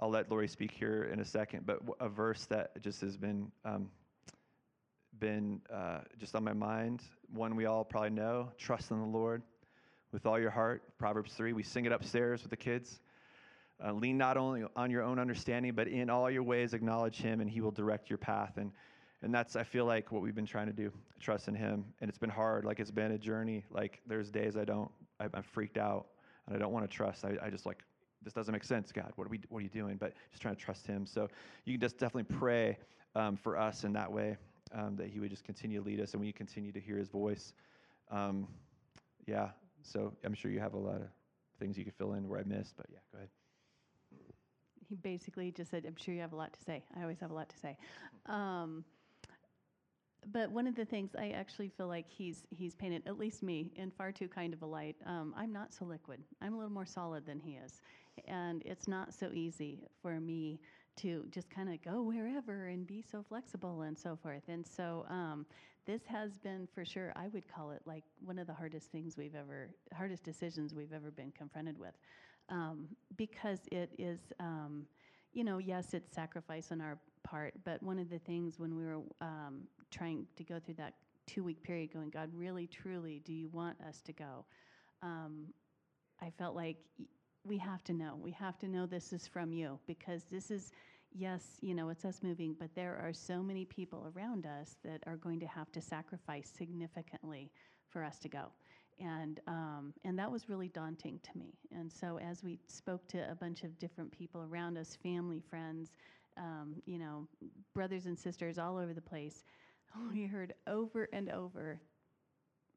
I'll let Lori speak here in a second, but a verse that just has been um, been uh, just on my mind. One we all probably know: trust in the Lord with all your heart. Proverbs three. We sing it upstairs with the kids. Uh, lean not only on your own understanding, but in all your ways acknowledge Him, and He will direct your path. And and that's I feel like what we've been trying to do. Trust in Him, and it's been hard. Like it's been a journey. Like there's days I don't. I'm freaked out, and I don't want to trust. I, I just like this doesn't make sense, God. What are we, what are you doing? But just trying to trust Him. So you can just definitely pray um, for us in that way, um, that He would just continue to lead us and we continue to hear His voice. Um, yeah. So I'm sure you have a lot of things you could fill in where I missed, but yeah, go ahead.
He basically just said, I'm sure you have a lot to say. I always have a lot to say. Um, but one of the things I actually feel like he's he's painted, at least me, in far too kind of a light. Um, I'm not so liquid. I'm a little more solid than he is, And it's not so easy for me to just kind of go wherever and be so flexible and so forth. And so um, this has been, for sure, I would call it like one of the hardest things we've ever, hardest decisions we've ever been confronted with. Um, because it is, um, you know, yes, it's sacrifice on our part, but one of the things when we were um, trying to go through that two week period, going, God, really, truly, do you want us to go? Um, I felt like we have to know. We have to know this is from you because this is, yes, you know, it's us moving, but there are so many people around us that are going to have to sacrifice significantly for us to go. And, um, and that was really daunting to me. And so as we spoke to a bunch of different people around us, family, friends, um, you know, brothers and sisters all over the place, [LAUGHS] we heard over and over,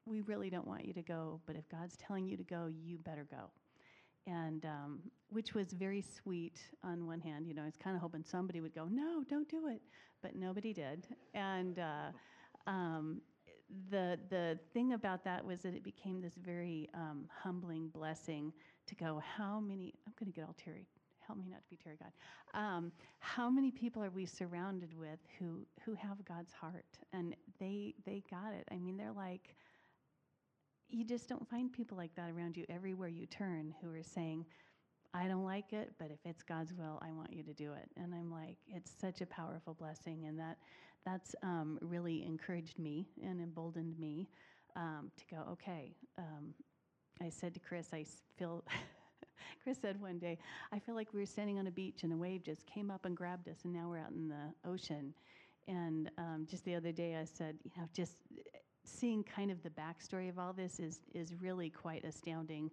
we really don't want you to go, but if God's telling you to go, you better go. And um, which was very sweet on one hand. You know, I was kind of hoping somebody would go, no, don't do it. But nobody did. And uh, um, the, the thing about that was that it became this very um, humbling blessing to go, how many, I'm going to get all teary. Help me not to be teary, God. Um, how many people are we surrounded with who, who have God's heart? And they, they got it. I mean, they're like, you just don't find people like that around you everywhere you turn who are saying, I don't like it, but if it's God's will, I want you to do it. And I'm like, it's such a powerful blessing, and that that's um, really encouraged me and emboldened me um, to go. Okay, um, I said to Chris, I feel. [LAUGHS] Chris said one day, I feel like we were standing on a beach and a wave just came up and grabbed us, and now we're out in the ocean. And um, just the other day, I said, you know, just seeing kind of the backstory of all this is is really quite astounding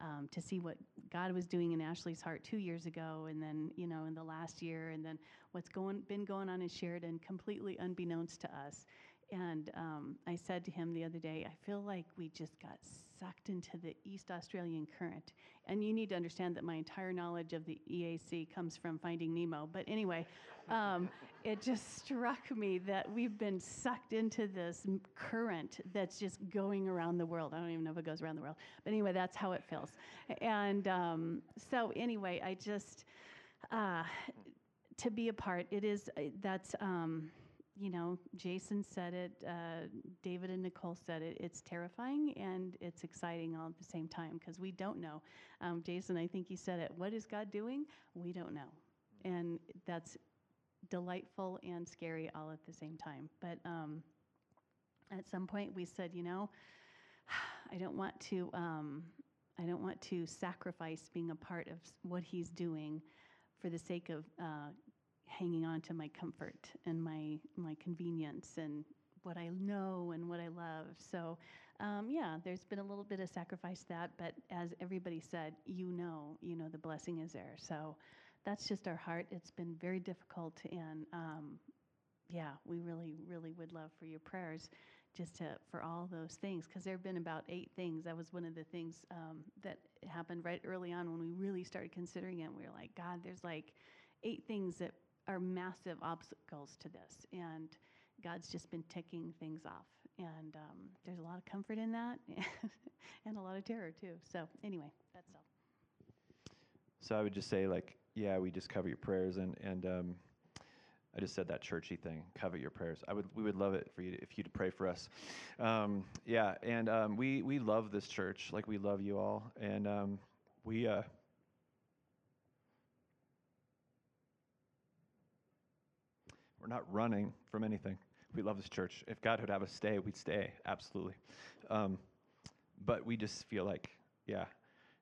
um, to see what God was doing in Ashley's heart two years ago, and then you know in the last year, and then what's going been going on in Sheridan, completely unbeknownst to us. And um, I said to him the other day, I feel like we just got sucked into the East Australian current. And you need to understand that my entire knowledge of the EAC comes from Finding Nemo. But anyway, um, [LAUGHS] it just struck me that we've been sucked into this current that's just going around the world. I don't even know if it goes around the world. But anyway, that's how it feels. And um, so, anyway, I just, uh, to be a part, it is, uh, that's, um, you know, Jason said it, uh, David and Nicole said it. It's terrifying and it's exciting all at the same time because we don't know. Um, Jason, I think he said it. What is God doing? We don't know. And that's delightful and scary all at the same time. But um, at some point, we said, you know, I don't want to. Um, I don't want to sacrifice being a part of what He's doing for the sake of uh, hanging on to my comfort and my my convenience and what I know and what I love. So, um, yeah, there's been a little bit of sacrifice that, but as everybody said, you know, you know, the blessing is there. So, that's just our heart. It's been very difficult, and um, yeah, we really, really would love for your prayers, just to for all those things, because there have been about eight things. That was one of the things um, that happened right early on when we really started considering it. We were like, God, there's like eight things that are massive obstacles to this, and God's just been ticking things off. And um, there's a lot of comfort in that, [LAUGHS] and a lot of terror too. So anyway, that's all.
So I would just say, like, yeah, we just cover your prayers, and and um, I just said that churchy thing, cover your prayers. I would, we would love it for you to, if you to pray for us. Um, yeah, and um, we we love this church, like we love you all, and um, we. Uh, we're not running from anything. We love this church. If God would have us stay, we'd stay, absolutely. Um, but we just feel like, yeah,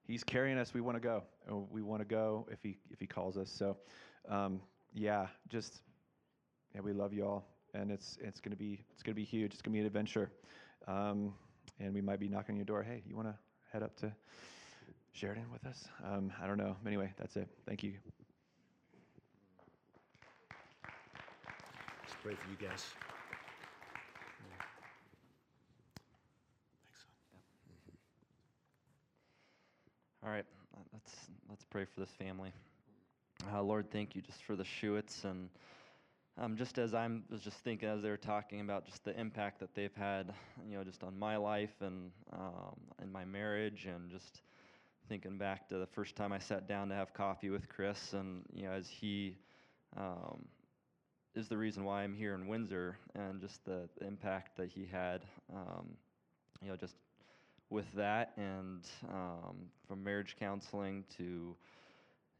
He's carrying us. We want to go. Oh, We want to go if He if He calls us. So, um, yeah, just yeah, we love you all, and it's it's gonna be it's gonna be huge. It's gonna be an adventure, um, and we might be knocking on your door. Hey, you want to head up to Sheridan with us? Um, I don't know. Anyway, that's it. Thank you.
Pray for you guys. Thanks, son.
All right, let's let's pray for this family. Uh, Lord, thank you just for the Schuetts and um, just as I was just thinking as they were talking about just the impact that they've had, you know, just on my life and um, in my marriage, and just thinking back to the first time I sat down to have coffee with Chris, and you know, as he um, is the reason why I'm here in Windsor, and just the, the impact that he had, um, you know, just with that, and um, from marriage counseling to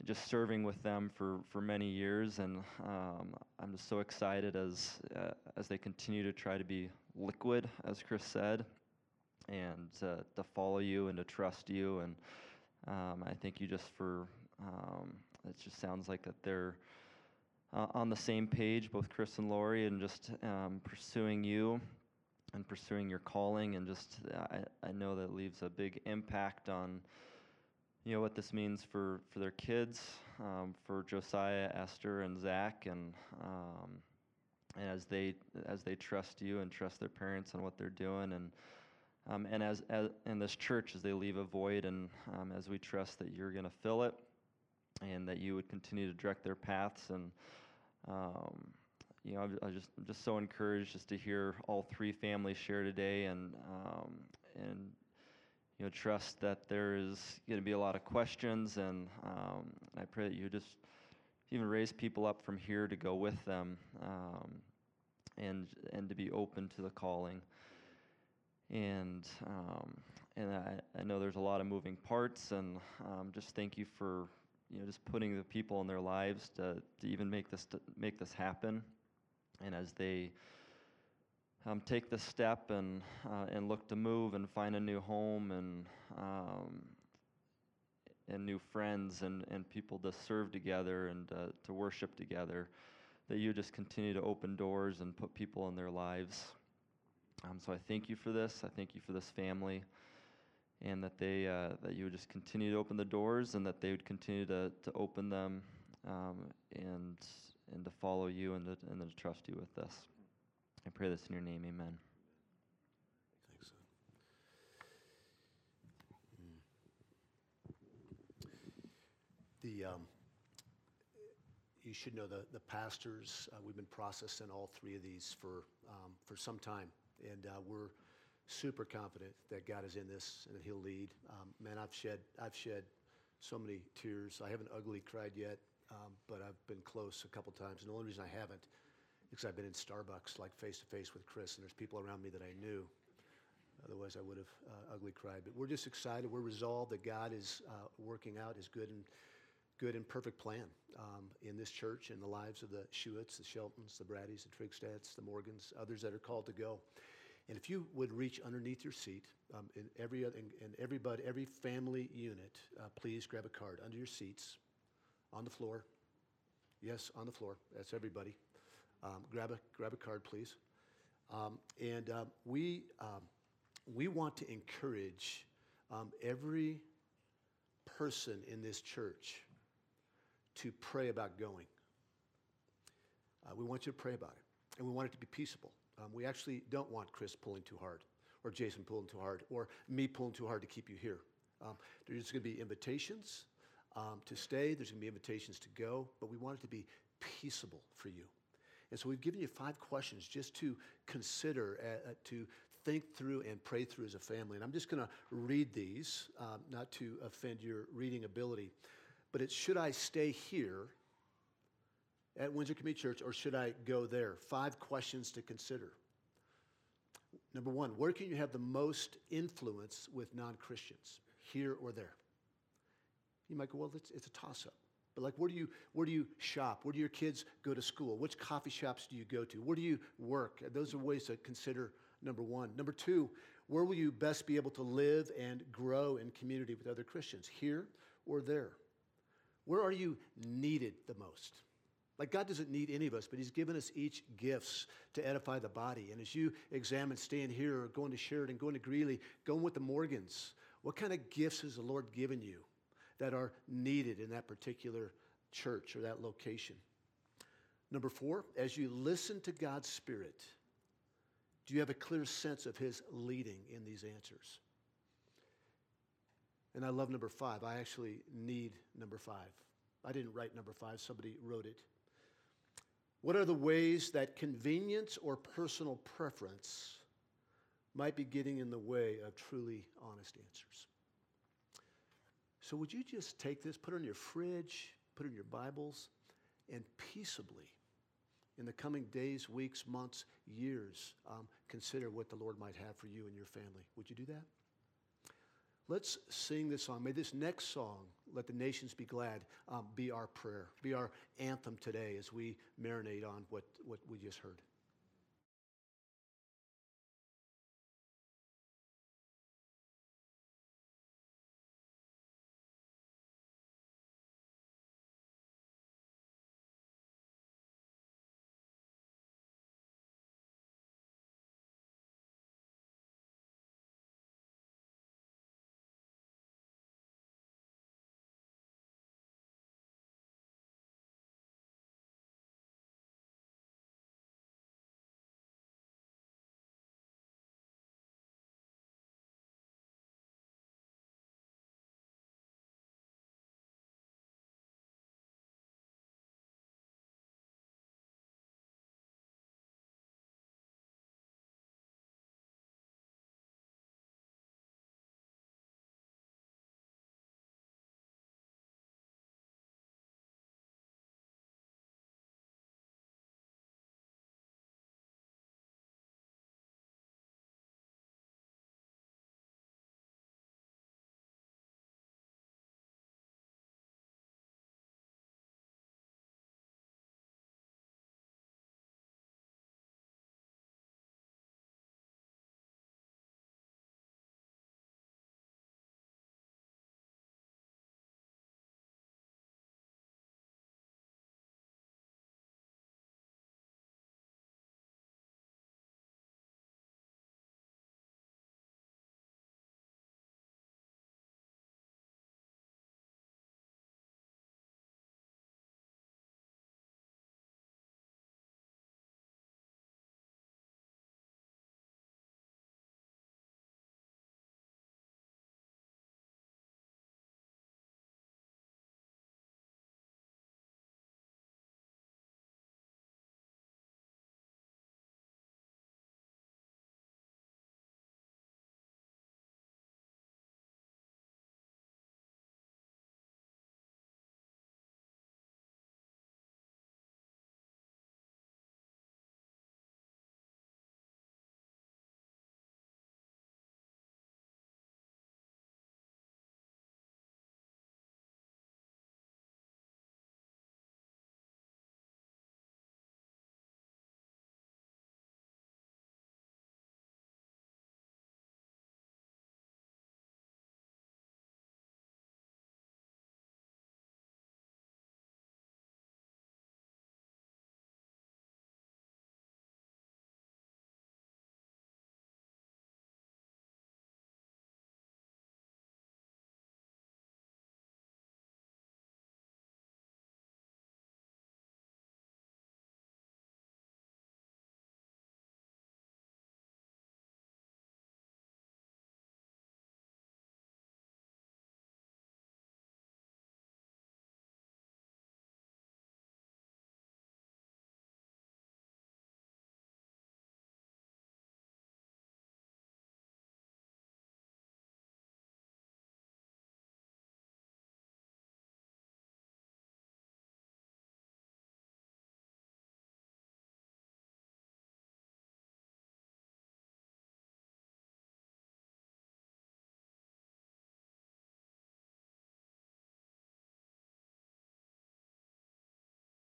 just serving with them for, for many years, and um, I'm just so excited as uh, as they continue to try to be liquid, as Chris said, and uh, to follow you and to trust you, and um, I thank you just for um, it. Just sounds like that they're uh, on the same page, both Chris and Lori, and just um, pursuing you and pursuing your calling, and just I, I know that leaves a big impact on you know what this means for for their kids, um, for Josiah, Esther, and Zach, and um, and as they as they trust you and trust their parents and what they're doing, and um, and as, as in this church as they leave a void, and um, as we trust that you're going to fill it, and that you would continue to direct their paths, and um, you know, I, I just I'm just so encouraged just to hear all three families share today, and um, and you know, trust that there is going to be a lot of questions, and um, I pray that you just even raise people up from here to go with them, um, and and to be open to the calling. And um, and I, I know there's a lot of moving parts, and um, just thank you for you know just putting the people in their lives to, to even make this to make this happen, and as they um, take the step and uh, and look to move and find a new home and um, and new friends and, and people to serve together and uh, to worship together. That you just continue to open doors and put people in their lives. Um, so I thank you for this. I thank you for this family, and that they uh, that you would just continue to open the doors and that they would continue to, to open them um, and and to follow you and to, and to trust you with this. I pray this in your name, amen.
Thanks, son. The, um, you should know the, the pastors, uh, we've been processing all three of these for, um, for some time. And uh, we're super confident that God is in this and that he'll lead. Um, man, I've shed, I've shed so many tears. I haven't ugly cried yet, um, but I've been close a couple times. And the only reason I haven't is because I've been in Starbucks like face to face with Chris, and there's people around me that I knew. Otherwise, I would have uh, ugly cried. But we're just excited. We're resolved that God is uh, working out His good and good and perfect plan um, in this church and the lives of the Shewitts, the Sheltons, the Braddies, the Trigstads, the Morgans, others that are called to go. And if you would reach underneath your seat, um, in every other, in, in everybody, every family unit, uh, please grab a card under your seats, on the floor. Yes, on the floor. That's everybody. Um, grab a grab a card, please. Um, and uh, we um, we want to encourage um, every person in this church to pray about going. Uh, we want you to pray about it, and we want it to be peaceable. Um, we actually don't want Chris pulling too hard, or Jason pulling too hard, or me pulling too hard to keep you here. Um, there's going to be invitations to stay. There's going to be invitations to go, but we want it to be peaceable for you. And so we've given you five questions just to consider, uh, uh, to think through and pray through as a family. And I'm just going to read these, um, not to offend your reading ability, but it's should I stay here at Windsor Community Church or should I go there? Five questions to consider. Number one, where can you have the most influence with non Christians, here or there? You might go, well, it's, it's a toss up. But like, where do you where do you shop? Where do your kids go to school? Which coffee shops do you go to? Where do you work? Those are ways to consider. Number one. Number two, where will you best be able to live and grow in community with other Christians? Here or there? Where are you needed the most? Like God doesn't need any of us, but He's given us each gifts to edify the body. And as you examine staying here or going to Sheridan, going to Greeley, going with the Morgans, what kind of gifts has the Lord given you? that are needed in that particular church or that location. Number four, as you listen to God's Spirit, do you have a clear sense of His leading in these answers? And I love number five. I actually need number five. I didn't write number five, somebody wrote it. What are the ways that convenience or personal preference might be getting in the way of truly honest answers? So, would you just take this, put it on your fridge, put it in your Bibles, and peaceably, in the coming days, weeks, months, years, um, consider what the Lord might have for you and your family? Would you do that? Let's sing this song. May this next song, Let the Nations Be Glad, um, be our prayer, be our anthem today as we marinate on what, what we just heard.